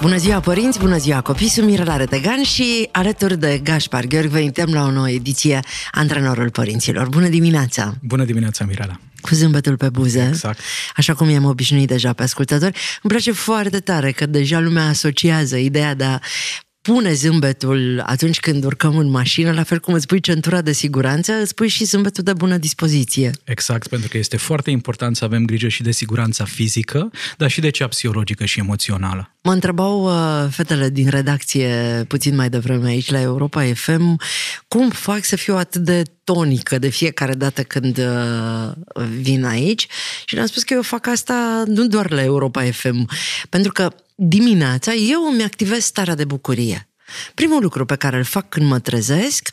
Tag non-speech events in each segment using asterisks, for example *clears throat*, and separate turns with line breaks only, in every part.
Bună ziua părinți, bună ziua copii, sunt Mirela Retegan și alături de Gaspar Gheorghi vă invităm la o nouă ediție Antrenorul Părinților. Bună dimineața!
Bună dimineața, Mirela!
cu zâmbetul pe buze,
exact.
așa cum i-am obișnuit deja pe ascultători. Îmi place foarte tare că deja lumea asociază ideea de a pune zâmbetul atunci când urcăm în mașină, la fel cum îți pui centura de siguranță, îți pui și zâmbetul de bună dispoziție.
Exact, pentru că este foarte important să avem grijă și de siguranța fizică, dar și de cea psihologică și emoțională.
Mă întrebau uh, fetele din redacție puțin mai devreme aici la Europa FM cum fac să fiu atât de tonică de fiecare dată când uh, vin aici și le-am spus că eu fac asta nu doar la Europa FM, pentru că dimineața eu îmi activez starea de bucurie. Primul lucru pe care îl fac când mă trezesc,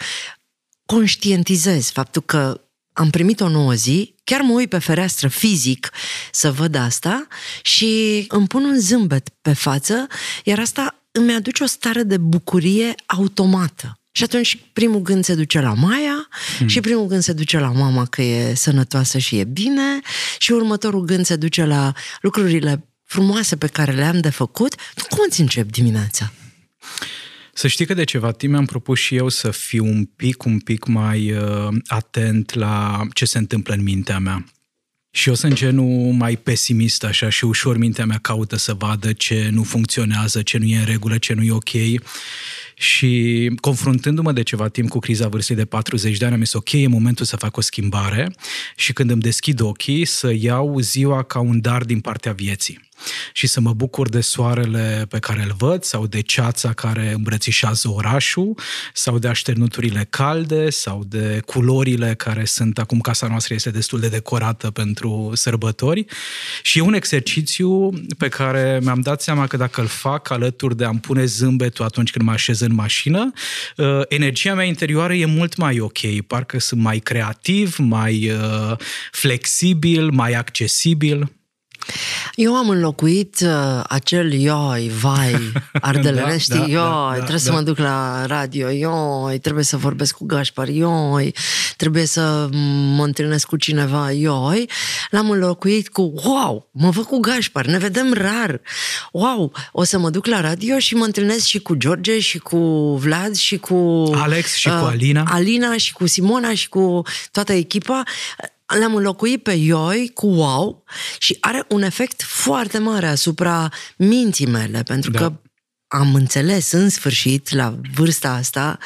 conștientizez faptul că am primit o nouă zi, chiar mă uit pe fereastră fizic să văd asta și îmi pun un zâmbet pe față, iar asta îmi aduce o stare de bucurie automată. Și atunci primul gând se duce la Maia hmm. și primul gând se duce la mama că e sănătoasă și e bine și următorul gând se duce la lucrurile frumoase pe care le-am de făcut. Cum îți încep dimineața?
Să știi că de ceva timp mi-am propus și eu să fiu un pic, un pic mai uh, atent la ce se întâmplă în mintea mea. Și eu sunt genul mai pesimist așa și ușor mintea mea caută să vadă ce nu funcționează, ce nu e în regulă, ce nu e ok. Și confruntându-mă de ceva timp cu criza vârstei de 40 de ani, am zis ok, e momentul să fac o schimbare și când îmi deschid ochii să iau ziua ca un dar din partea vieții și să mă bucur de soarele pe care îl văd sau de ceața care îmbrățișează orașul sau de așternuturile calde sau de culorile care sunt, acum casa noastră este destul de decorată pentru sărbători și e un exercițiu pe care mi-am dat seama că dacă îl fac alături de a-mi pune zâmbetul atunci când mă așez în mașină, uh, energia mea interioară e mult mai ok, parcă sunt mai creativ, mai uh, flexibil, mai accesibil.
Eu am înlocuit uh, acel ioi, vai, *laughs* ardelelești, da, da, ioi, da, da, trebuie da, să mă duc la radio, ioi, trebuie să vorbesc cu Gașpar, ioi, trebuie să mă întâlnesc cu cineva, ioi. L-am înlocuit cu, wow, mă văd cu Gașpar, ne vedem rar, wow, o să mă duc la radio și mă întâlnesc și cu George și cu Vlad și cu...
Alex și uh, cu Alina.
Alina și cu Simona și cu toată echipa le-am înlocuit pe ioi cu wow și are un efect foarte mare asupra minții mele, pentru da. că am înțeles în sfârșit, la vârsta asta,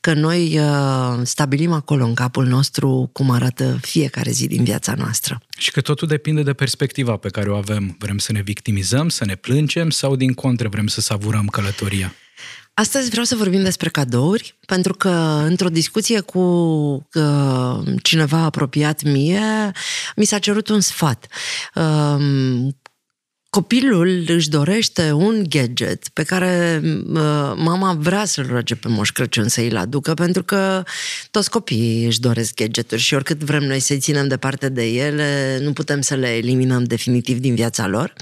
că noi uh, stabilim acolo în capul nostru cum arată fiecare zi din viața noastră.
Și că totul depinde de perspectiva pe care o avem. Vrem să ne victimizăm, să ne plângem sau din contră vrem să savurăm călătoria?
Astăzi vreau să vorbim despre cadouri, pentru că într-o discuție cu uh, cineva apropiat mie, mi s-a cerut un sfat. Uh, copilul își dorește un gadget pe care uh, mama vrea să-l roage pe Moș Crăciun să îl aducă, pentru că toți copiii își doresc gadgeturi și oricât vrem noi să-i ținem departe de ele, nu putem să le eliminăm definitiv din viața lor.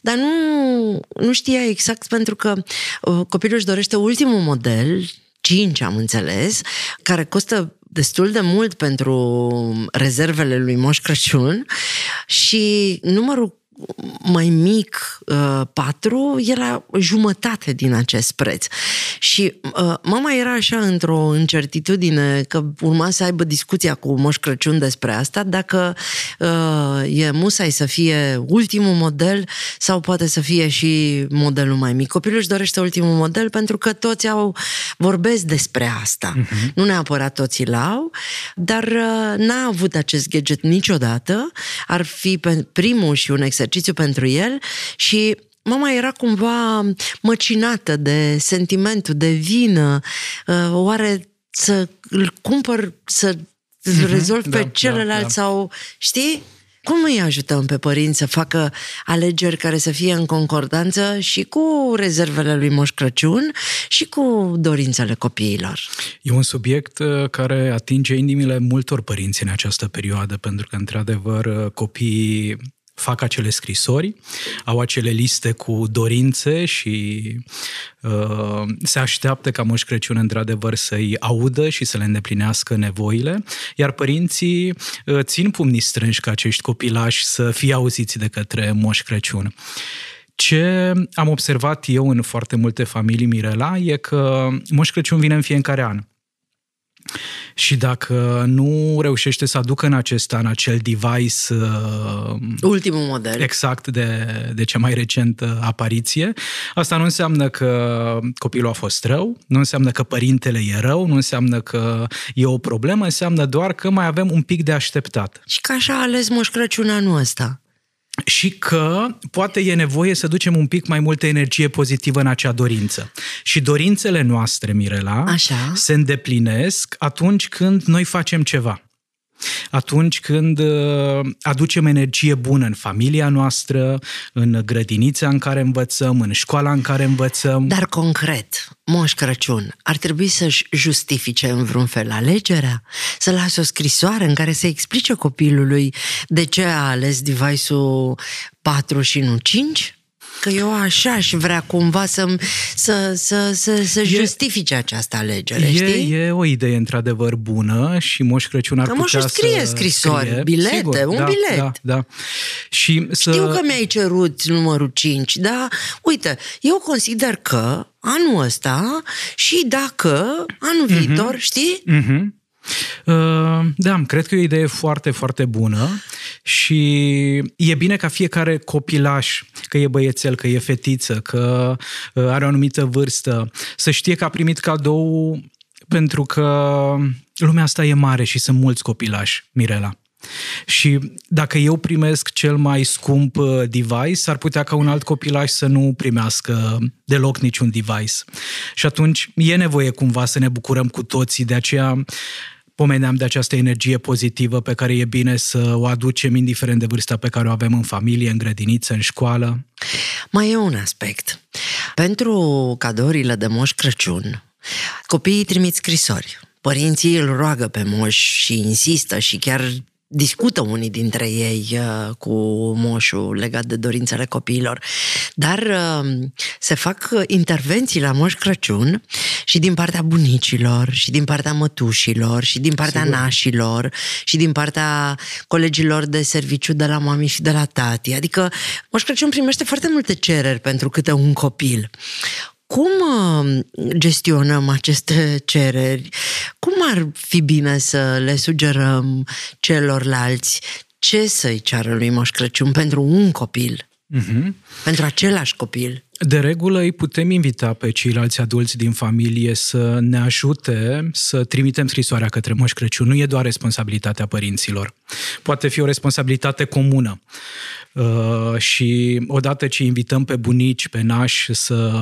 Dar nu, nu știa exact pentru că uh, copilul își dorește ultimul model, 5 am înțeles, care costă destul de mult pentru rezervele lui Moș Crăciun și numărul mai mic, uh, patru, era jumătate din acest preț. Și uh, mama era așa într-o incertitudine că urma să aibă discuția cu Moș Crăciun despre asta, dacă uh, e musai să fie ultimul model sau poate să fie și modelul mai mic. Copilul își dorește ultimul model pentru că toți au vorbesc despre asta. Uh-huh. Nu neapărat toți l-au, dar uh, n-a avut acest gadget niciodată. Ar fi pe primul și un exercițiu exercițiu pentru el și mama era cumva măcinată de sentimentul de vină, uh, oare să îl cumpăr, să mm-hmm, rezolv pe da, celălalt da, da. sau, știi? Cum îi ajutăm pe părinți să facă alegeri care să fie în concordanță și cu rezervele lui Moș Crăciun și cu dorințele copiilor?
E un subiect uh, care atinge inimile multor părinți în această perioadă, pentru că, într-adevăr, uh, copiii fac acele scrisori, au acele liste cu dorințe și uh, se așteaptă ca Moș Crăciun într-adevăr să-i audă și să le îndeplinească nevoile, iar părinții uh, țin pumnii strânși ca acești copilași să fie auziți de către Moș Crăciun. Ce am observat eu în foarte multe familii Mirela e că Moș Crăciun vine în fiecare an. Și dacă nu reușește să aducă în acest an acel device... Uh,
Ultimul model.
Exact, de, de cea mai recentă apariție, asta nu înseamnă că copilul a fost rău, nu înseamnă că părintele e rău, nu înseamnă că e o problemă, înseamnă doar că mai avem un pic de așteptat.
Și că așa a ales Moș Crăciun anul ăsta
și că poate e nevoie să ducem un pic mai multă energie pozitivă în acea dorință. Și dorințele noastre, Mirela,
Așa.
se îndeplinesc atunci când noi facem ceva atunci când uh, aducem energie bună în familia noastră, în grădinița în care învățăm, în școala în care învățăm.
Dar concret, Moș Crăciun ar trebui să-și justifice în vreun fel alegerea? Să lasă o scrisoare în care să explice copilului de ce a ales device-ul 4 și nu 5? Că eu așa aș vrea cumva să, să, să, să, să e, justifice această alegere,
e,
știi?
E o idee într-adevăr bună și Moș Crăciun ar
că
putea
Moș scrie
să
scrisori,
scrie.
bilete,
Sigur,
un
da,
bilet.
Da, da. Și să...
Știu că mi-ai cerut numărul 5, dar uite, eu consider că anul ăsta și dacă anul uh-huh. viitor, știi?
Uh-huh. Uh, da, cred că e o idee foarte, foarte bună și e bine ca fiecare copilaș, că e băiețel, că e fetiță, că uh, are o anumită vârstă, să știe că a primit cadou pentru că lumea asta e mare și sunt mulți copilași, Mirela. Și dacă eu primesc cel mai scump uh, device, ar putea ca un alt copilaș să nu primească deloc niciun device. Și atunci e nevoie cumva să ne bucurăm cu toții, de aceea pomeneam de această energie pozitivă pe care e bine să o aducem indiferent de vârsta pe care o avem în familie, în grădiniță, în școală.
Mai e un aspect. Pentru cadourile de Moș Crăciun, copiii trimit scrisori. Părinții îl roagă pe moș și insistă și chiar discută unii dintre ei uh, cu moșul legat de dorințele copiilor, dar uh, se fac intervenții la Moș Crăciun și din partea bunicilor, și din partea mătușilor, și din partea Sigur. nașilor, și din partea colegilor de serviciu de la mami și de la tati. Adică Moș Crăciun primește foarte multe cereri pentru câte un copil. Cum uh, gestionăm aceste cereri? Cum ar fi bine să le sugerăm celorlalți ce să-i ceară lui Moș Crăciun pentru un copil? Uh-huh. Pentru același copil?
De regulă îi putem invita pe ceilalți adulți din familie să ne ajute să trimitem scrisoarea către Moș Crăciun. Nu e doar responsabilitatea părinților. Poate fi o responsabilitate comună. Uh, și odată ce invităm pe bunici, pe nași să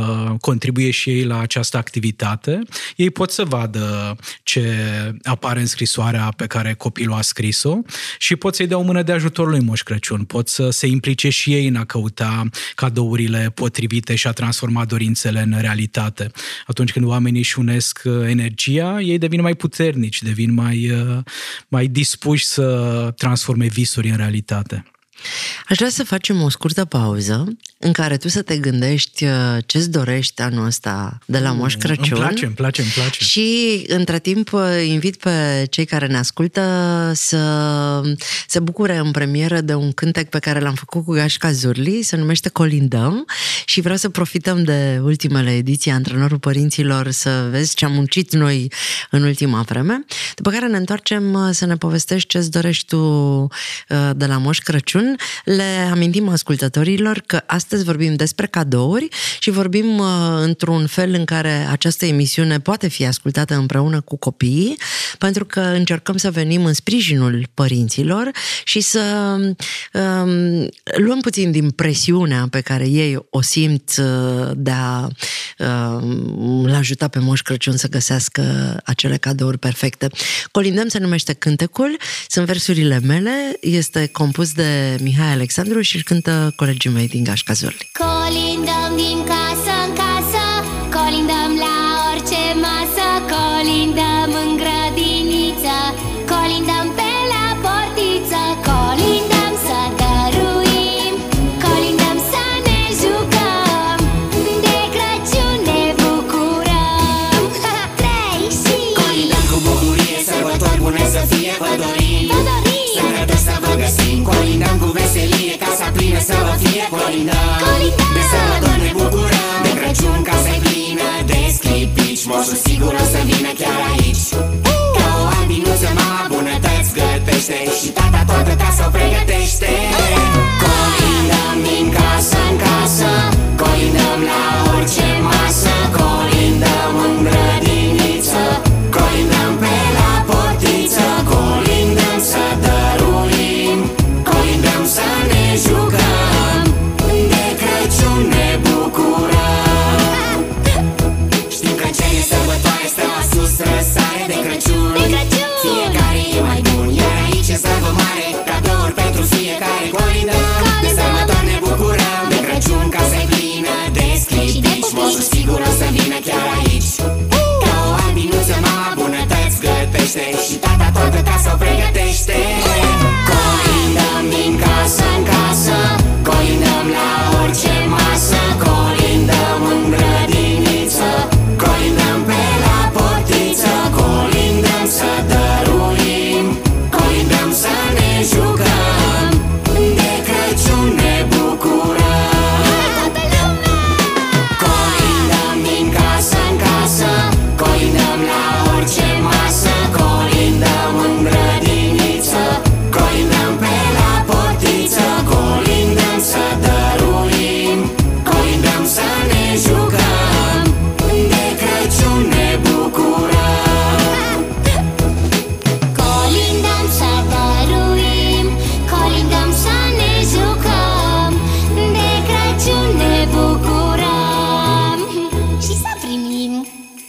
contribuie și ei la această activitate, ei pot să vadă ce apare în scrisoarea pe care copilul a scris-o și pot să-i dea o mână de ajutor lui Moș Crăciun. Pot să se implice și ei în a căuta cadourile potrivite și a transforma dorințele în realitate. Atunci când oamenii își unesc uh, energia, ei devin mai puternici, devin mai, uh, mai dispuși să transforme visuri în realitate.
Aș vrea să facem o scurtă pauză în care tu să te gândești uh, ce-ți dorești anul ăsta de la Moș Crăciun.
Îmi place, îmi place, îmi place.
Și între timp uh, invit pe cei care ne ascultă să se bucure în premieră de un cântec pe care l-am făcut cu Gașca Zurli, se numește Colindăm și vreau să profităm de ultimele ediții Antrenorul Părinților să vezi ce am muncit noi în ultima vreme, după care ne întoarcem uh, să ne povestești ce-ți dorești tu de la Moș Crăciun. Le amintim ascultătorilor că asta astăzi vorbim despre cadouri și vorbim uh, într-un fel în care această emisiune poate fi ascultată împreună cu copiii, pentru că încercăm să venim în sprijinul părinților și să um, luăm puțin din presiunea pe care ei o simt uh, de a um, l-ajuta pe Moș Crăciun să găsească acele cadouri perfecte. Colindăm se numește Cântecul, sunt versurile mele, este compus de Mihai Alexandru și îl cântă colegii mei din Gașca Zurli.
Colindăm din casă
sclipici Moșul sigur o să vină chiar aici. Ca o albinuță mama bunătăți gătește Și tata toată casa o pregătește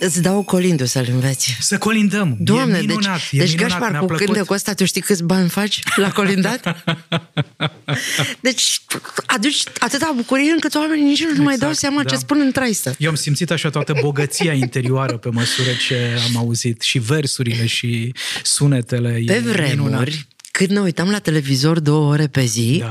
Îți dau colindu să-l înveți.
Să colindăm.
Doamne,
e minunat,
deci,
e
deci
minunat,
Gașpar,
mi-a
cu
plăcut.
cântecul ăsta, tu știi câți bani faci la colindat? *laughs* deci aduci atâta bucurie încât oamenii nici nu mai dau
Exact,
seama
da.
ce spun în traistă.
Eu am simțit așa toată bogăția interioară pe măsură ce am auzit și versurile și sunetele.
Pe
e
vremuri,
minunat.
când ne uitam la televizor două ore pe zi,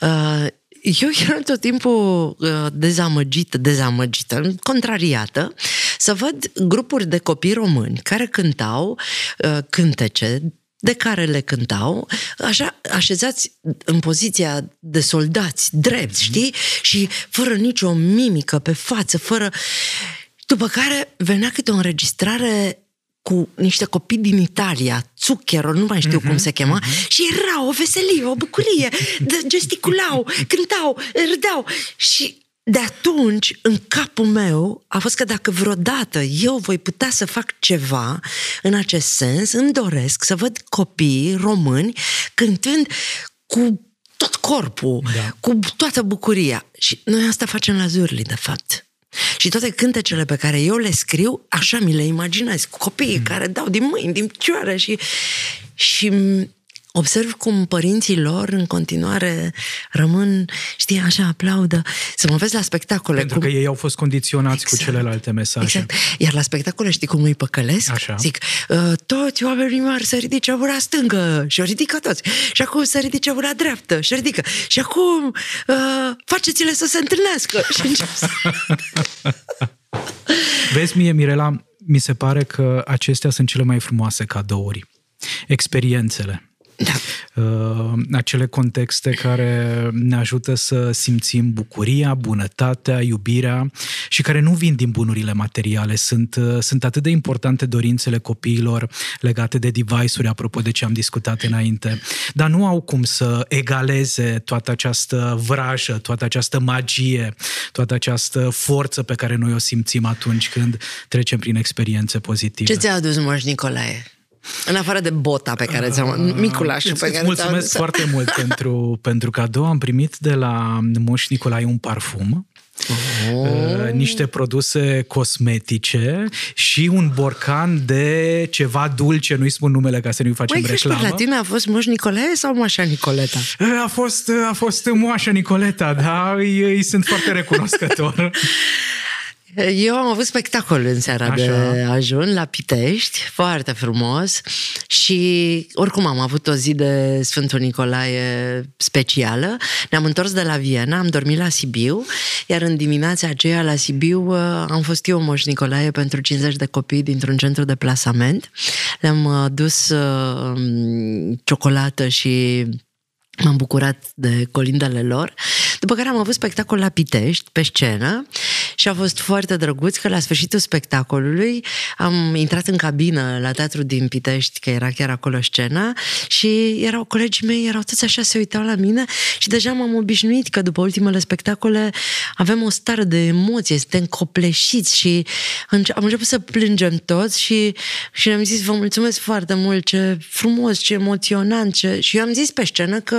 Da.
uh, eu eram tot timpul uh, dezamăgită, dezamăgită, contrariată, să văd grupuri de copii români care cântau uh, cântece de care le cântau, așa, așezați în poziția de soldați, drepți, știi? Și fără nicio mimică pe față, fără... După care venea câte o înregistrare cu niște copii din Italia, Zucchero, nu mai știu cum se chema, și era o veselie, o bucurie, de- gesticulau, cântau, râdeau și de atunci, în capul meu, a fost că dacă vreodată eu voi putea să fac ceva în acest sens, îmi doresc să văd copii români cântând cu tot corpul,
Da.
cu toată bucuria. Și noi asta facem la Zurli, de fapt. Și toate cântecele pe care eu le scriu, așa mi le imaginez, cu copiii mm. care dau din mâini, din picioare și, și observ cum părinții lor în continuare rămân, știi, așa, aplaudă. Să mă vezi la spectacole.
Pentru
cum...
că ei au fost condiționați cu
Exact.
celelalte mesaje.
Exact. Iar la spectacole știi cum îi păcălesc?
Așa.
Zic, "Uh, toți oamenii mari să ridice ura stângă și o ridică toți. Și acum să ridice ura dreaptă și ridică. Și acum uh, faceți-le să se întâlnească. *laughs* Și încep să... *laughs*
Vezi, mie, Mirela, mi se pare că acestea sunt cele mai frumoase cadouri. Experiențele.
Da.
Uh, acele contexte care ne ajută să simțim bucuria, bunătatea, iubirea și care nu vin din bunurile materiale. Sunt, uh, sunt atât de importante dorințele copiilor legate de device-uri, apropo de ce am discutat înainte, dar nu au cum să egaleze toată această vrajă, toată această magie, toată această forță pe care noi o simțim atunci când trecem prin experiențe pozitive.
Ce ți-a adus Moș Nicolae? În afară de bota pe care ți-am... Miculașul
Îți-
pe
îți
care ți-am
mulțumesc
adus.
foarte mult *laughs* pentru, pentru cadou. Am primit de la Moș Nicolae un parfum,
Oh.
uh, niște produse cosmetice și un borcan de ceva dulce, nu-i spun numele ca să nu-i facem
Măi, crezi că
reclamă.
la tine a fost Moș Nicolae sau Mașa Nicoleta?
Uh, A fost, a fost moașa Nicoleta, da, îi, îi sunt foarte recunoscător. *laughs*
Eu am avut spectacol în seara
Așa.
de ajun la Pitești, foarte frumos și oricum am avut o zi de Sfântul Nicolae specială. Ne-am întors de la Viena, am dormit la Sibiu, iar în dimineața aceea la Sibiu uh, am fost eu Moș Nicolae pentru 50 de copii dintr-un centru de plasament. Le-am uh, dus uh, ciocolată și M-am bucurat de colindele lor, după care am avut spectacol la Pitești, pe scenă, și a fost foarte drăguț că la sfârșitul spectacolului am intrat în cabină la teatru din Pitești, că era chiar acolo scena, și erau colegii mei, erau toți așa, se uitau la mine și deja m-am obișnuit că după ultimele spectacole avem o stare de emoție, suntem copleșiți și înce- am început să plângem toți și, și ne-am zis, vă mulțumesc foarte mult, ce frumos, ce emoționant, ce... și eu am zis pe scenă că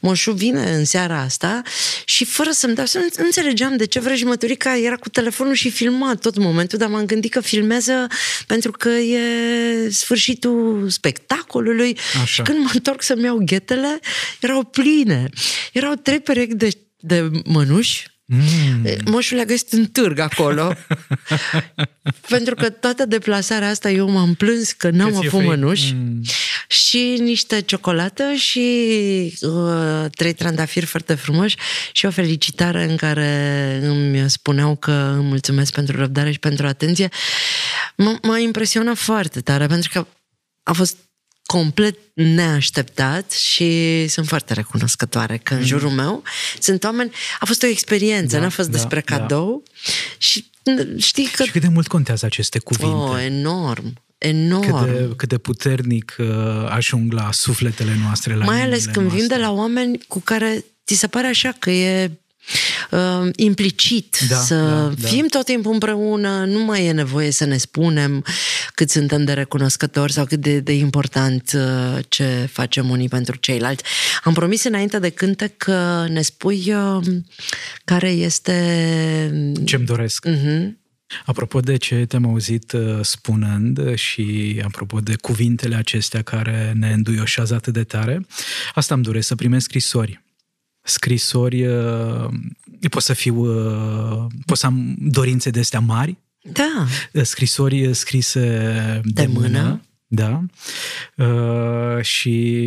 Moșu vine în seara asta și fără să-mi dau să nu înțelegeam de ce vrăjimătorica era cu telefonul și filmat tot momentul, dar m-am gândit că filmează pentru că e sfârșitul spectacolului
Așa.
și când mă întorc să-mi iau ghetele, erau pline. Erau trei perechi de, de mănuși Mm. Moșul le-a găsit în târg acolo. *laughs* Pentru că toată deplasarea asta eu m-am plâns că n-am
Că ți-e
avut
frig.
mănuși.
Mm.
Și niște ciocolată și uh, trei trandafiri foarte frumoși și o felicitare în care îmi spuneau că îmi mulțumesc pentru răbdare și pentru atenție. M- m-a impresionat foarte tare pentru că a fost complet neașteptat și sunt foarte recunoscătoare că în jurul meu sunt oameni... A fost o experiență,
Da,
n-a fost
da,
despre
da.
cadou și n- știi că...
Și cât de mult contează aceste cuvinte?
Oh, enorm, enorm.
cât, de, cât de puternic uh, ajung la sufletele noastre, la
Mai ales
inimile
când vin
noastre.
de la oameni cu care ți se pare așa că e uh, implicit
Da,
să
da, da.
fim tot timpul împreună, nu mai e nevoie să ne spunem cât suntem de recunoscători sau cât de, de important uh, ce facem unii pentru ceilalți. Am promis înainte de cântec că ne spui uh, care este...
Ce-mi doresc.
Uh-huh.
Apropo de ce te-am auzit uh, spunând și apropo de cuvintele acestea care ne înduioșează atât de tare, asta îmi doresc, să primesc scrisori. Scrisori, uh, pot să fiu, uh, pot să am dorințe de astea mari,
Da,
uh, scrisori scrise de,
De mână.
mână, da, uh, și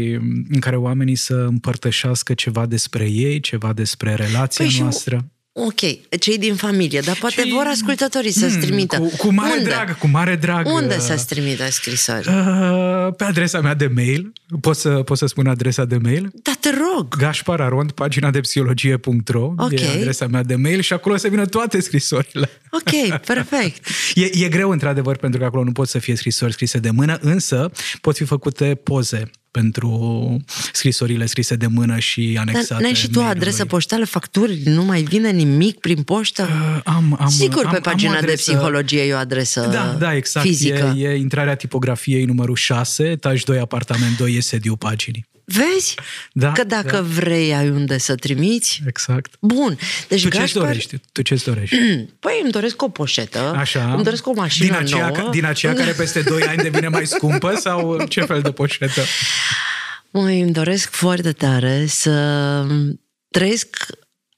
în care oamenii să împărtășească ceva despre ei, ceva despre relația
Păi și
noastră.
Ok, cei din familie, dar poate
Și-
vor ascultătorii să-ți
Hmm,
trimită.
Cu, cu mare
Unde?
drag, cu mare drag.
Unde
uh,
să-ți trimită scrisori?
Uh, pe adresa mea de mail. Pot să, pot să spun adresa de mail?
Da, te rog.
Gașpar Arond, pagina de psihologie.ro
Ok.
E adresa mea de mail și acolo se vină toate scrisorile.
Ok, *laughs* perfect.
E, e greu, într-adevăr, pentru că acolo nu pot să fie scrisori scrise de mână, însă pot fi făcute poze pentru scrisorile scrise de mână și
Dar
anexate
n-ai și tu
mail-ului.
adresă poștală, facturi, nu mai vine nimic prin poștă?
Uh, am, am,
Sigur,
am,
pe
am
pagina
o
de
adresă-
psihologie e o adresă
Da, da, exact.
fizică.
E, e intrarea tipografiei numărul 6, etaj 2, apartament 2, e sediul paginii.
Vezi?
Da,
Că dacă
da.
vrei, ai unde să trimiți.
Exact.
Bun. Deci
Tu ce-ți
Gașpar...
dorești? Tu ce-ți dorești? *clears throat*
Păi îmi doresc o poșetă,
Așa.
îmi doresc o mașină
din aceea,
nouă.
Din aceea care peste 2 ani devine mai scumpă sau ce fel de poșetă?
Măi, îmi doresc foarte tare să trăiesc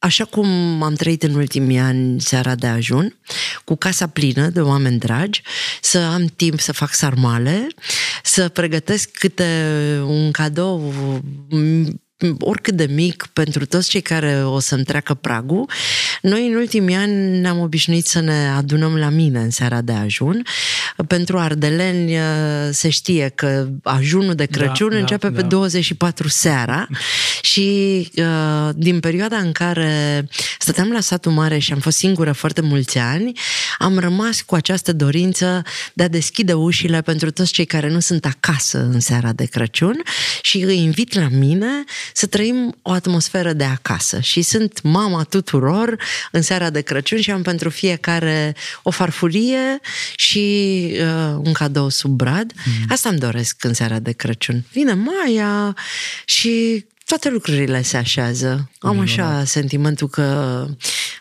așa cum am trăit în ultimii ani seara de ajun, cu casa plină de oameni dragi, să am timp să fac sarmale, să pregătesc câte un cadou oricât de mic, pentru toți cei care o să-mi treacă pragul, noi în ultimii ani ne-am obișnuit să ne adunăm la mine în seara de ajun. Pentru ardeleni uh, se știe că ajunul de Crăciun
Da, da,
începe pe
da.
24 seara și uh, din perioada în care stăteam la satul mare și am fost singură foarte mulți ani, am rămas cu această dorință de a deschide ușile pentru toți cei care nu sunt acasă în seara de Crăciun și îi invit la mine să trăim o atmosferă de acasă. Și sunt mama tuturor în seara de Crăciun și am pentru fiecare o farfurie și uh, un cadou sub brad. Asta îmi doresc în seara de Crăciun. Vine Maia și toate lucrurile se așează. Am așa sentimentul că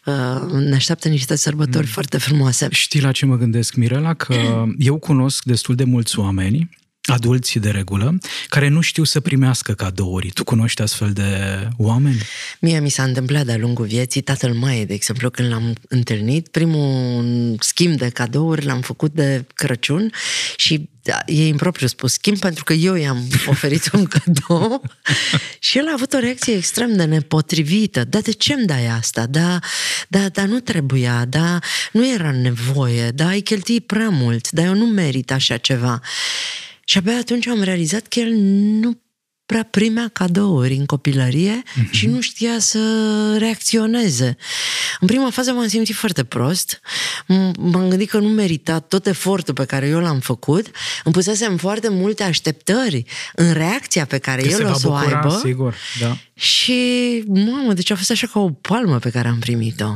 uh, ne așteaptă niște sărbători foarte frumoase.
Știi la ce mă gândesc, Mirela? Că *clears throat* eu cunosc destul de mulți oameni adulți de regulă, care nu știu să primească cadouri. Tu cunoști astfel de oameni?
Mie mi s-a întâmplat de-a lungul vieții, tatăl Maie, de exemplu, când l-am întâlnit, primul schimb de cadouri l-am făcut de Crăciun și da, e impropriu spus schimb pentru că eu i-am *laughs* oferit un cadou și el a avut o reacție extrem de nepotrivită. Dar de ce îmi dai asta? Da, da, da, nu trebuia, da, nu era nevoie, da, ai cheltuit prea mult, dar eu nu merit așa ceva. Și abia atunci am realizat că el nu prea primea cadouri în copilărie uh-huh. și nu știa să reacționeze. În prima fază m-am simțit foarte prost, M- m-am gândit că nu merita tot efortul pe care eu l-am făcut, îmi pusesem foarte multe așteptări în reacția pe care
Că se
el
va
o să o
bucura,
aibă
sigur, da.
și, mamă, deci a fost așa ca o palmă pe care am primit-o.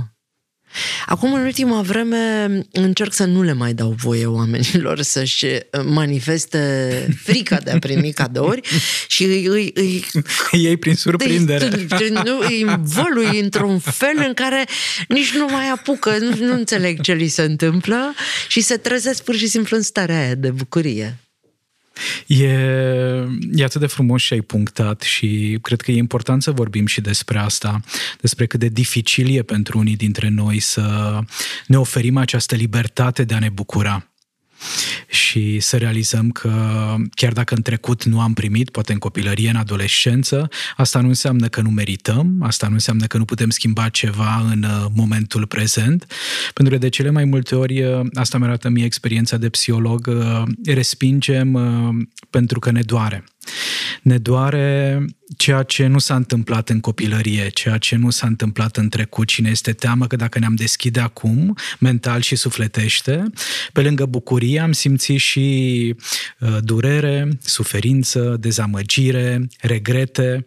Acum, în ultima vreme, încerc să nu le mai dau voie oamenilor să-și manifeste frica de a primi cadouri și îi, îi, îi *laughs*
Ei prin surprindere.
îi, nu, îi învălui într-un fel în care nici nu mai apucă, nu, nu înțeleg ce li se întâmplă și se trezesc pur și simplu în starea aia de bucurie.
E, e atât de frumos și ai punctat și cred că e important să vorbim și despre asta, despre cât de dificil e pentru unii dintre noi să ne oferim această libertate de a ne bucura și să realizăm că chiar dacă în trecut nu am primit, poate în copilărie, în adolescență, asta nu înseamnă că nu merităm, asta nu înseamnă că nu putem schimba ceva în uh, momentul prezent, pentru că de cele mai multe ori, uh, asta mi arată mie experiența de psiholog, uh, respingem pentru că ne doare. Ne doare ceea ce nu s-a întâmplat în copilărie, ceea ce nu s-a întâmplat în trecut și ne este teamă că dacă ne-am deschide acum, mental și sufletește, pe lângă bucurie am simțit și uh, durere, suferință, dezamăgire, regrete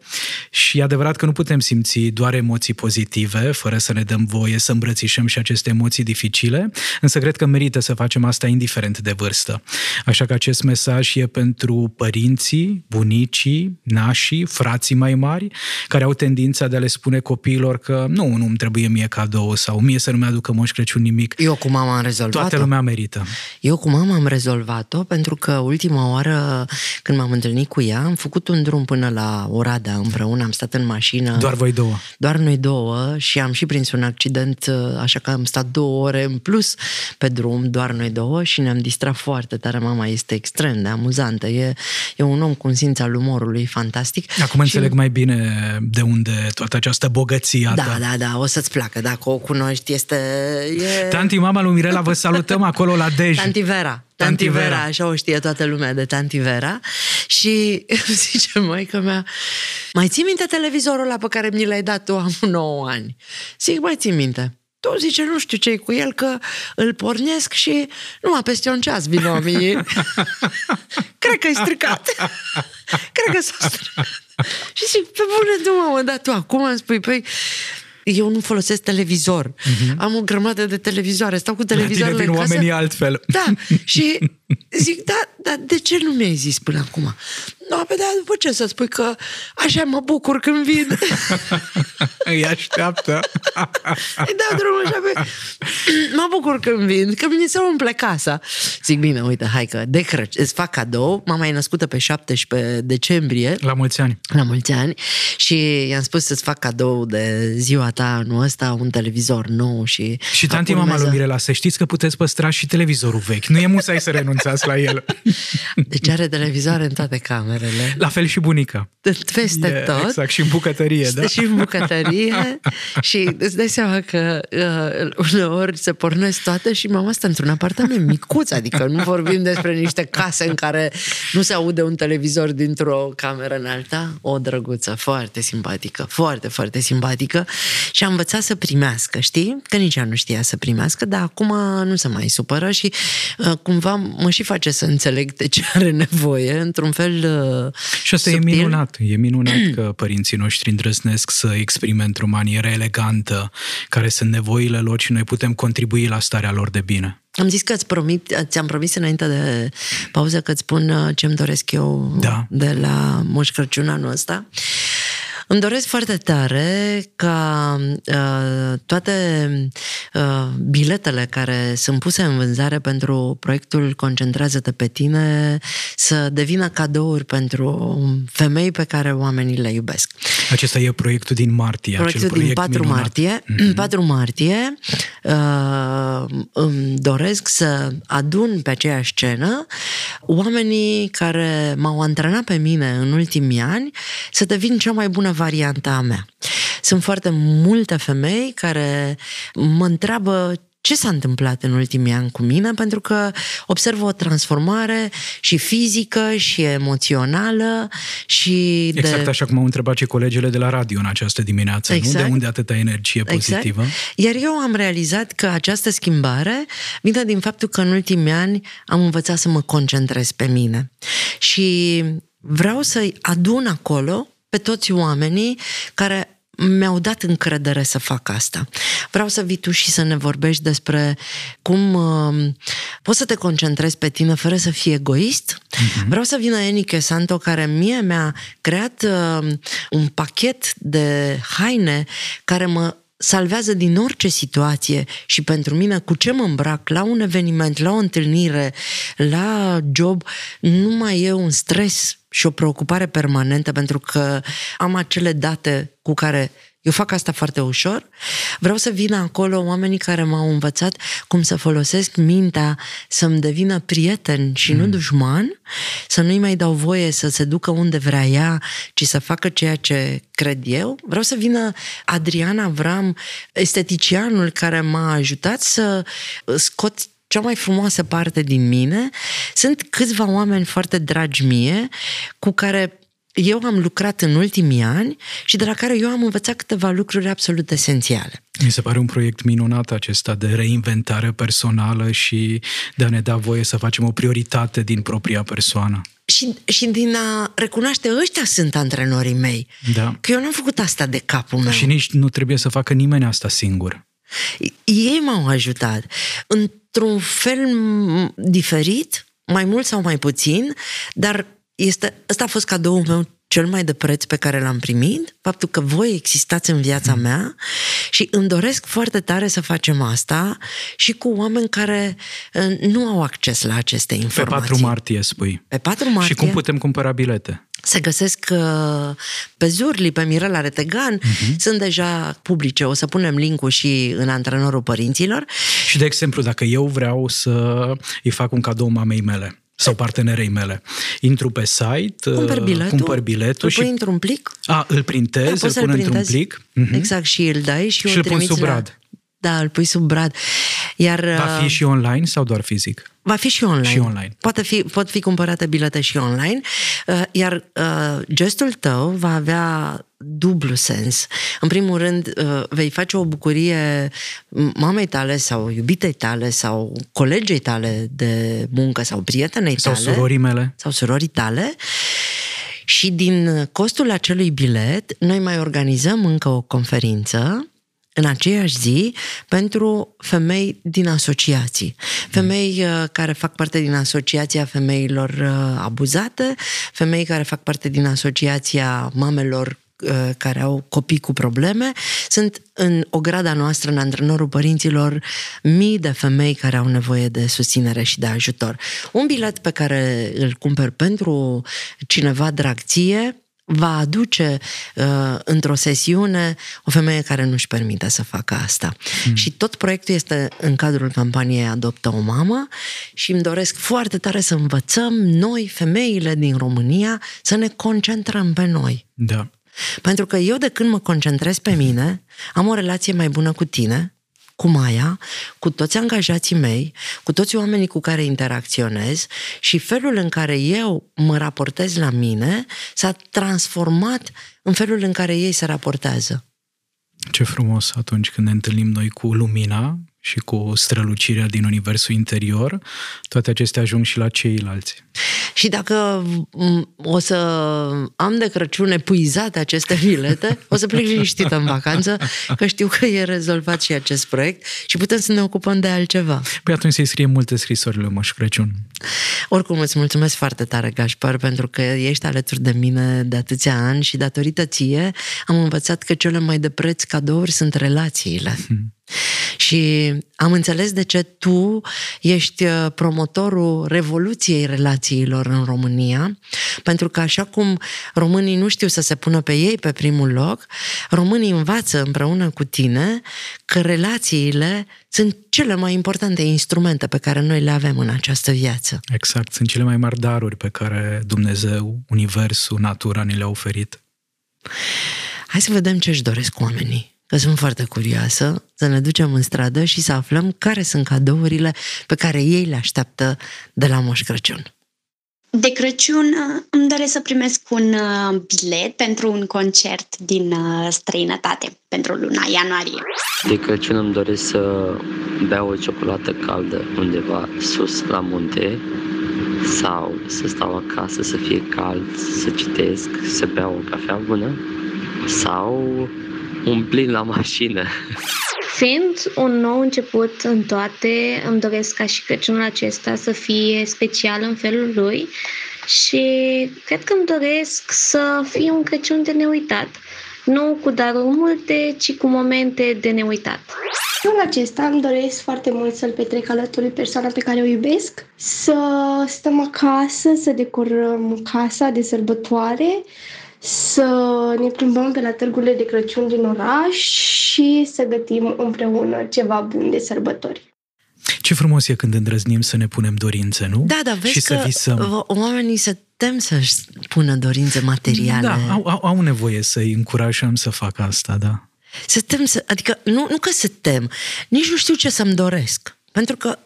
și e adevărat că nu putem simți doar emoții pozitive, fără să ne dăm voie să îmbrățișăm și aceste emoții dificile, însă cred că merită să facem asta indiferent de vârstă. Așa că acest mesaj e pentru părinții, bunicii, nașii, frații mai mari, care au tendința de a le spune copiilor că nu, nu îmi trebuie mie cadou sau mie să nu mi-aducă Moș Crăciun nimic.
Eu cu mama am rezolvat
Toată lumea merită.
Eu cu mama am rezolvat-o pentru că ultima oară când m-am întâlnit cu ea am făcut un drum până la Oradea împreună, am stat în mașină.
Doar voi două.
Doar noi două și am și prins un accident, așa că am stat două ore în plus pe drum, doar noi două și ne-am distrat foarte tare. Mama este extrem de amuzantă, e, e un om cu un simț al umorului fantastic.
Acum
și...
înțeleg mai bine de unde toată această bogăție a
Da,
ta.
da, da, o să-ți placă, dacă o cunoști, este... E...
Tanti, mama lui Mirela, vă salutăm acolo la Dej.
Tanti Vera.
Tanti
Tanti
Vera.
Vera, așa o știe toată lumea de Tanti Vera. Și îmi *laughs* zice maica mea, mai ții minte televizorul ăla pe care mi l-ai dat tu am 9 ani? Zic, mai ții minte. Tu zice, nu știu ce cu el, că îl pornesc și numai peste un ceas vin oamenii. *laughs* Cred că e stricat. *laughs* Cred că s-a stricat. Și zic, pe bune, tu mamă, dar tu acum îmi spui, păi, eu nu folosesc televizor. Uh-huh. Am o grămadă de televizoare, stau cu
Mhm. La tine
televizoarele
vin
în casă.
oamenii altfel.
Da, *laughs* și zic, da, dar de ce nu mi-ai zis până acum? Nu, pe da, după ce să spui că așa mă bucur când vin. *laughs*
Îi așteaptă. *laughs*
Îi dau drumul așa *clears throat* pe... Mă bucur când vin, că mi se umple casa. Zic, bine, uite, hai că de Crăciun, îți fac cadou, mama e născută pe 17 decembrie,
La mulți ani.
la mulți ani și i-am spus să-ți fac cadou de ziua ta anul ăsta un televizor nou și...
Și tanti mama lui Mirela, să știți că puteți păstra și televizorul vechi. Nu e musai să renunțați la el. *laughs*
Deci are televizoare în toate camerele. ele.
La fel și bunica.
Peste
E,
tot.
Exact, și în bucătărie, da.
Și în bucătărie *laughs* și îți dai seama că uh, uneori se pornesc toate și mama asta într-un apartament micuț, adică nu vorbim despre niște case în care nu se aude un televizor dintr-o cameră în alta. O drăguță, foarte simpatică, foarte, foarte simpatică și a învățat să primească, știi? Că nici ea nu știa să primească, dar acum nu se mai supără și uh, cumva mă și face să înțeleg de ce are nevoie, într-un fel uh,
Și asta
subtil.
e minunat. E minunat *clears throat* că părinții noștri îndrăznesc să exprime într-o manieră elegantă care sunt nevoile lor și noi putem contribui la starea lor de bine.
Am zis că îți promit, ți-am promis înainte de pauză că îți spun uh, ce-mi doresc eu
Da.
de la Moș Crăciun anul ăsta. Îmi doresc foarte tare ca uh, toate uh, biletele care sunt puse în vânzare pentru proiectul Concentrează-te pe tine să devină cadouri pentru femei pe care oamenii le iubesc.
Acesta e proiectul din martie. acel
Proiectul din
proiect
4
minunat.
martie. Mm-hmm. 4 martie uh, îmi doresc să adun pe aceeași scenă oamenii care m-au antrenat pe mine în ultimii ani să devin cea mai bună variantă a mea. Sunt foarte multe femei care mă întreabă ce s-a întâmplat în ultimii ani cu mine, pentru că observ o transformare și fizică și emoțională și
Exact
de...
așa cum au întrebat și colegele de la radio în această dimineață. Nu?
Exact.
De unde atâta energie pozitivă?
Exact. Iar eu am realizat că această schimbare vine din faptul că în ultimii ani am învățat să mă concentrez pe mine. Și vreau să-i adun acolo pe toți oamenii care mi-au dat încredere să fac asta. Vreau să vii tu și să ne vorbești despre cum uh, poți să te concentrezi pe tine fără să fii egoist. Uh-huh. Vreau să vină Enike Santo, care mie mi-a creat uh, un pachet de haine care mă salvează din orice situație și pentru mine cu ce mă îmbrac la un eveniment, la o întâlnire, la job, nu mai e un stres și o preocupare permanentă pentru că am acele date cu care eu fac asta foarte ușor. Vreau să vină acolo oamenii care m-au învățat cum să folosesc mintea să-mi devină prieten și nu dușman, să nu-i mai dau voie să se ducă unde vrea ea, ci să facă ceea ce cred eu. Vreau să vină Adriana Avram, esteticianul care m-a ajutat să scot cea mai frumoasă parte din mine. Sunt câțiva oameni foarte dragi mie, cu care eu am lucrat în ultimii ani și de la care eu am învățat câteva lucruri absolut esențiale.
Mi se pare un proiect minunat acesta de reinventare personală și de a ne da voie să facem o prioritate din propria persoană.
Și, și din a recunoaște, ăștia sunt antrenorii mei.
Da.
Că eu n-am făcut asta de capul meu.
Și nici nu trebuie să facă nimeni asta singur.
Ei m-au ajutat într-un fel m- diferit, mai mult sau mai puțin, dar este, ăsta a fost cadoul meu cel mai de preț pe care l-am primit, faptul că voi existați în viața
Mm.
mea și îmi doresc foarte tare să facem asta și cu oameni care uh, nu au acces la aceste
Pe
informații.
4 martie, spui.
Pe 4 martie
Și cum putem cumpăra bilete?
se găsesc uh, pe Zurli, pe Mirela Retegan, uh-huh. sunt deja publice. O să punem linkul și în antrenorul părinților.
Și, de exemplu, dacă eu vreau să îi fac un cadou mamei mele sau partenerei mele, intru pe site,
Cumpăr
uh,
biletul,
cumpăr biletul
îl
și...
pui într-un plic.
A, îl printez,
Da,
îl
poți să-l
pun într-un
printezi.
plic. Mhm.
Exact, și îl dai și,
Și
o
îl pun
trimiți
sub
la...
brad.
Da, îl pui sub brad. Iar,
Va fi
uh,
și online sau doar fizic?
Va fi și online.
Și online.
Poate fi, pot fi cumpărate bilete și online, uh, iar uh, gestul tău va avea dublu sens. În primul rând, uh, vei face o bucurie mamei tale sau iubitei tale sau colegei tale de muncă sau prietenei
Sau
tale.
surorii mele?
Sau surorii tale. Și din costul acelui bilet, noi mai organizăm încă o conferință în aceeași zi pentru femei din asociații. Femei uh, care fac parte din Asociația Femeilor uh, Abuzate, femei care fac parte din Asociația Mamelor uh, care au copii cu probleme. Sunt în ograda noastră, în antrenorul părinților, mii de femei care au nevoie de susținere și de ajutor. Un bilet pe care îl cumperi pentru cineva drag ție, va aduce uh, într-o sesiune o femeie care nu-și permite să facă asta. Mm. Și tot proiectul este în cadrul campaniei Adoptă o mamă și îmi doresc foarte tare să învățăm noi, femeile din România, să ne concentrăm pe noi.
Da.
Pentru că eu de când mă concentrez pe mine, am o relație mai bună cu tine, cu Maia, cu toți angajații mei, cu toți oamenii cu care interacționez și felul în care eu mă raportez la mine s-a transformat în felul în care ei se raportează.
Ce frumos atunci când ne întâlnim noi cu lumina și cu strălucirea din universul interior, toate acestea ajung și la ceilalți.
Și dacă m, o să am de Crăciun epuizate aceste bilete, o să plec liniștită în vacanță, că știu că e rezolvat și acest proiect și putem să ne ocupăm de altceva.
Păi atunci să-i scrie multe scrisori lui Moș Crăciun.
Oricum îți mulțumesc foarte tare, Gașpar, pentru că ești alături de mine de atâția ani și datorită ție am învățat că cele mai de preț cadouri sunt relațiile. Hmm. Și am înțeles de ce tu ești uh, promotorul revoluției relațiilor în România, pentru că așa cum românii nu știu să se pună pe ei pe primul loc, românii învață împreună cu tine că relațiile sunt cele mai importante instrumente pe care noi le avem în această viață.
Exact, sunt cele mai mari daruri pe care Dumnezeu, Universul, natura ni le-a oferit.
Hai să vedem ce își doresc oamenii că sunt foarte curioasă să ne ducem în stradă și să aflăm care sunt cadourile pe care ei le așteaptă de la Moș Crăciun.
De Crăciun uh, îmi doresc să primesc un uh, bilet pentru un concert din uh, străinătate pentru luna ianuarie.
De Crăciun îmi doresc să beau o ciocolată caldă undeva sus la munte sau să stau acasă, să fie cald, să citesc, să beau o cafea bună sau un plin la mașină.
Fiind un nou început în toate, îmi doresc ca și Crăciunul acesta să fie special în felul lui și cred că îmi doresc să fie un Crăciun de neuitat. Nu cu daruri multe, ci cu momente de neuitat.
Anul acesta îmi doresc foarte mult să-l petrec alături de persoana pe care o iubesc, să stăm acasă, să decorăm casa de sărbătoare, să ne plimbăm pe la târgurile de Crăciun din oraș și să gătim împreună ceva bun de sărbători.
Ce frumos e când îndrăznim să ne punem dorințe, nu?
Da, da, vezi
și
că
să visăm.
oamenii se tem să-și pună dorințe materiale.
Da, au, au, au nevoie să-i încurajăm să facă asta, da.
Se tem să, adică nu, nu că se tem, nici nu știu ce să-mi doresc. Pentru că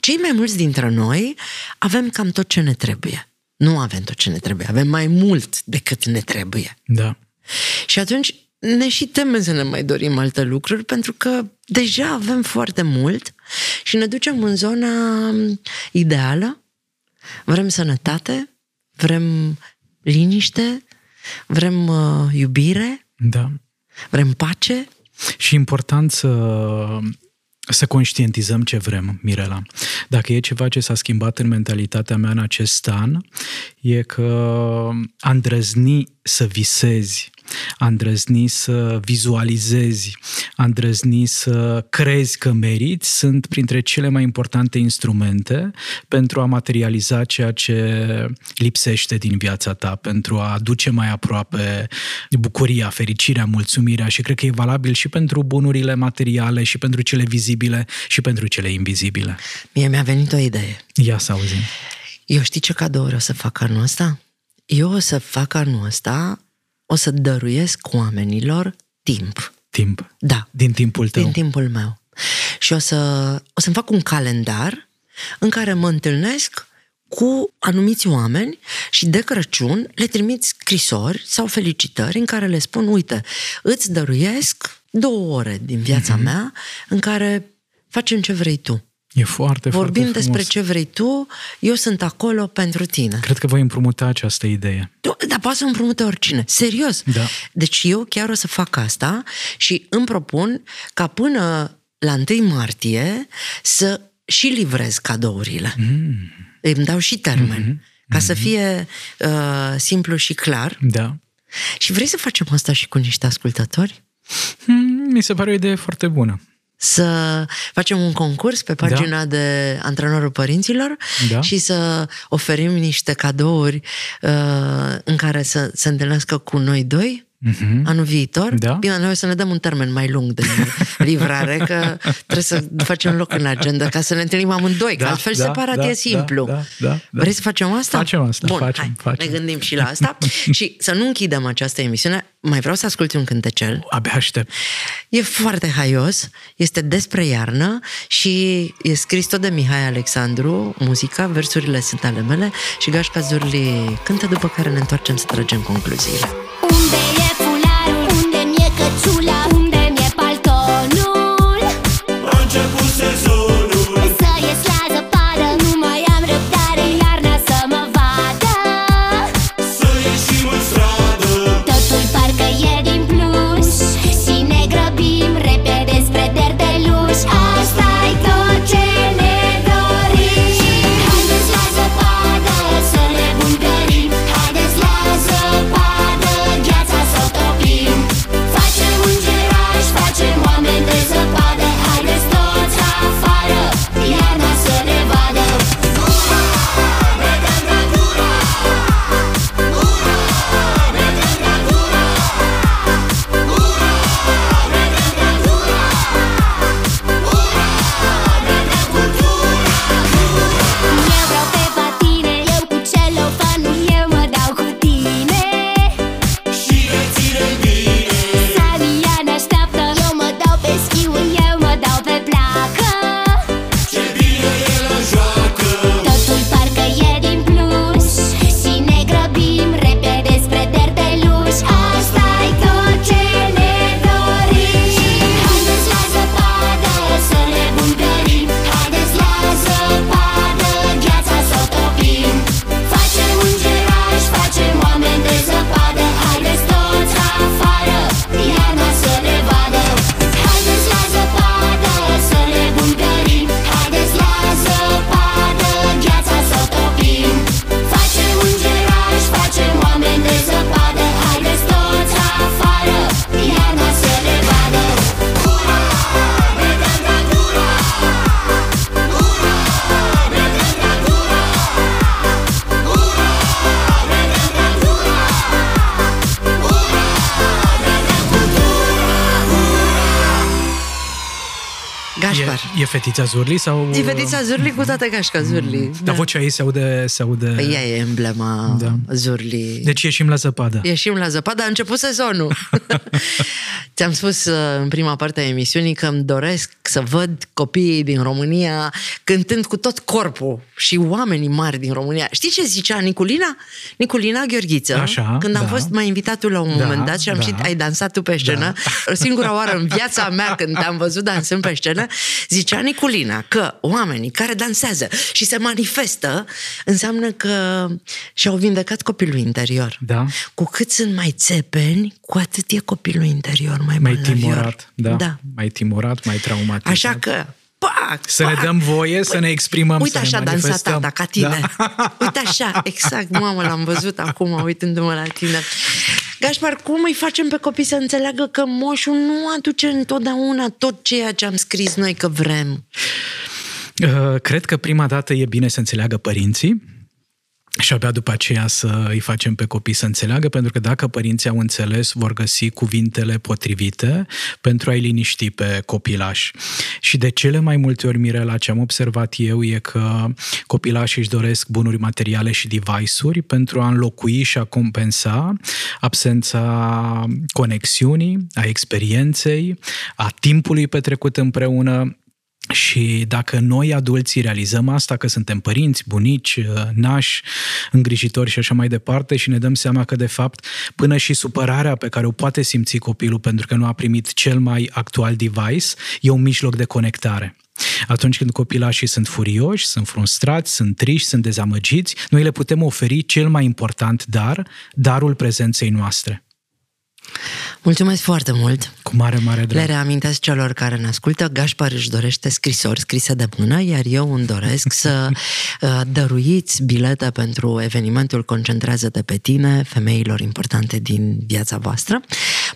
cei mai mulți dintre noi avem cam tot ce ne trebuie. Nu avem tot ce ne trebuie, avem mai mult decât ne trebuie.
Da.
Și atunci ne și temem să ne mai dorim alte lucruri pentru că deja avem foarte mult și ne ducem în zona ideală. Vrem sănătate, vrem liniște, vrem uh, iubire,
Da.
vrem pace.
Și important să, să conștientizăm ce vrem, Mirela. Dacă e ceva ce s-a schimbat în mentalitatea mea în acest an, e că a îndrăzni să visezi, a îndrăzni să vizualizezi, a îndrăzni să crezi că meriți, sunt printre cele mai importante instrumente pentru a materializa ceea ce lipsește din viața ta, pentru a aduce mai aproape bucuria, fericirea, mulțumirea și cred că e valabil și pentru bunurile materiale, și pentru cele vizibile, și pentru cele invizibile.
Mie mi-a venit o idee.
Ia să auzim.
Eu știi ce cadouri o să fac anul ăsta? Eu o să fac anul ăsta, o să dăruiesc oamenilor timp.
Timp.
Da,
Din timpul tău.
din timpul meu. Și o să, o să-mi fac un calendar în care mă întâlnesc cu anumiți oameni și de Crăciun le trimit scrisori sau felicitări în care le spun, uite, îți dăruiesc două ore din viața mm-hmm. mea în care facem ce vrei tu.
E foarte,
Vorbim
foarte
despre
frumos.
ce vrei tu, eu sunt acolo pentru tine.
Cred că voi împrumuta această idee.
Tu, dar poate să împrumute oricine. Serios.
Da.
Deci eu chiar o să fac asta și îmi propun ca până la 1 martie să și livrez cadourile. Mm. Îmi dau și termen. Mm-hmm. Ca să fie uh, simplu și clar.
Da.
Și vrei să facem asta și cu niște ascultători?
Hmm, Mi se pare o idee foarte bună.
Să facem un concurs pe pagina da. de antrenorul părinților
Da.
și să oferim niște cadouri uh, în care să se întâlnească cu noi doi
Mhm.
anul viitor.
Da.
Bine, noi o să ne dăm un termen mai lung de *laughs* livrare, că trebuie să facem loc în agenda ca să ne întâlnim amândoi, că
Da,
altfel
da,
separat
da,
e
da,
simplu.
da, da, da.
Vrei să facem asta?
Facem asta,
Bun,
facem,
hai,
facem.
ne gândim și la asta. *laughs* și să nu închidem această emisiune, mai vreau să asculti un cântecel.
Abia aștept.
E foarte haios, este despre iarnă și e scris tot de Mihai Alexandru, muzica, versurile sunt ale mele și Gașca Zurli cântă, după care ne întoarcem să tragem concluziile.
Unde
fetița Zurli sau...
E fetița Zurli cu toată Gașca Zurli.
Dar vocea ei se aude... Se aude...
Păi ea e emblema
Da.
Zurli.
Deci ieșim la zăpadă.
Ieșim la zăpadă, a început sezonul. *laughs* Ți-am spus uh, în prima parte a emisiunii că îmi doresc să văd copiii din România cântând cu tot corpul și oamenii mari din România. Știi ce zicea Niculina? Niculina Gheorghiță,
Așa,
când am
da.
fost mai invitatul la un
Da,
moment dat și am
da.
și ai dansat tu pe scenă, o singura oară în viața mea când te-am văzut dansând pe scenă, zicea Niculina că oamenii care dansează și se manifestă înseamnă că și-au vindecat copilul interior.
Da.
Cu cât sunt mai țepeni, cu atât e copilul interior mai,
Mai
bolnavior.
timorat. Da.
da.
Mai timorat, mai traumatizat.
Așa că, pac,
Să ne
pac.
dăm voie să ne exprimăm,
Uite
să ne
așa dansa
manifestăm.
tata, ca tine.
Da. *laughs*
Uite așa, exact, mamă, l-am văzut acum uitându-mă la tine. Gașpar, cum îi facem pe copii să înțeleagă că moșul nu aduce întotdeauna tot ceea ce am scris noi că vrem?
Uh, Cred că prima dată e bine să înțeleagă părinții și abia după aceea să îi facem pe copii să înțeleagă, pentru că dacă părinții au înțeles, vor găsi cuvintele potrivite pentru a-i liniști pe copilași. Și de cele mai multe ori, Mirela, ce am observat eu e că copilașii își doresc bunuri materiale și device-uri pentru a înlocui și a compensa absența conexiunii, a experienței, a timpului petrecut împreună și dacă noi, adulții, realizăm asta, că suntem părinți, bunici, nași, îngrijitori și așa mai departe și ne dăm seama că, de fapt, până și supărarea pe care o poate simți copilul pentru că nu a primit cel mai actual device, e un mijloc de conectare. Atunci când copilașii sunt furioși, sunt frustrați, sunt triști, sunt dezamăgiți, noi le putem oferi cel mai important dar, darul prezenței noastre.
Mulțumesc foarte mult!
Cu mare, mare
Le
drag.
reamintesc celor care ne ascultă, Gașpar își dorește scrisori scrise de mână, iar eu îmi doresc să *laughs* uh, dăruiți bilete pentru evenimentul Concentrează-te pe tine, femeilor importante din viața voastră.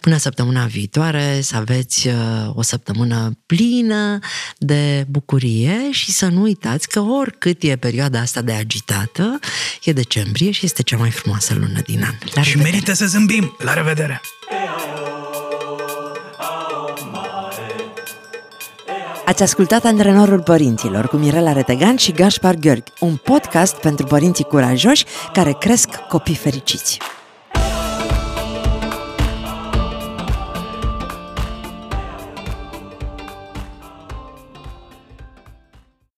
Până săptămâna viitoare să aveți uh, o săptămână plină de bucurie și să nu uitați că oricât e perioada asta de agitată, e decembrie și este cea mai frumoasă lună din an. La
Și
revedere!
merită să zâmbim. La revedere!
Ați ascultat Antrenorul Părinților cu Mirela Retegan și Gaspar Gheorghi, un podcast pentru părinții curajoși care cresc copii fericiți.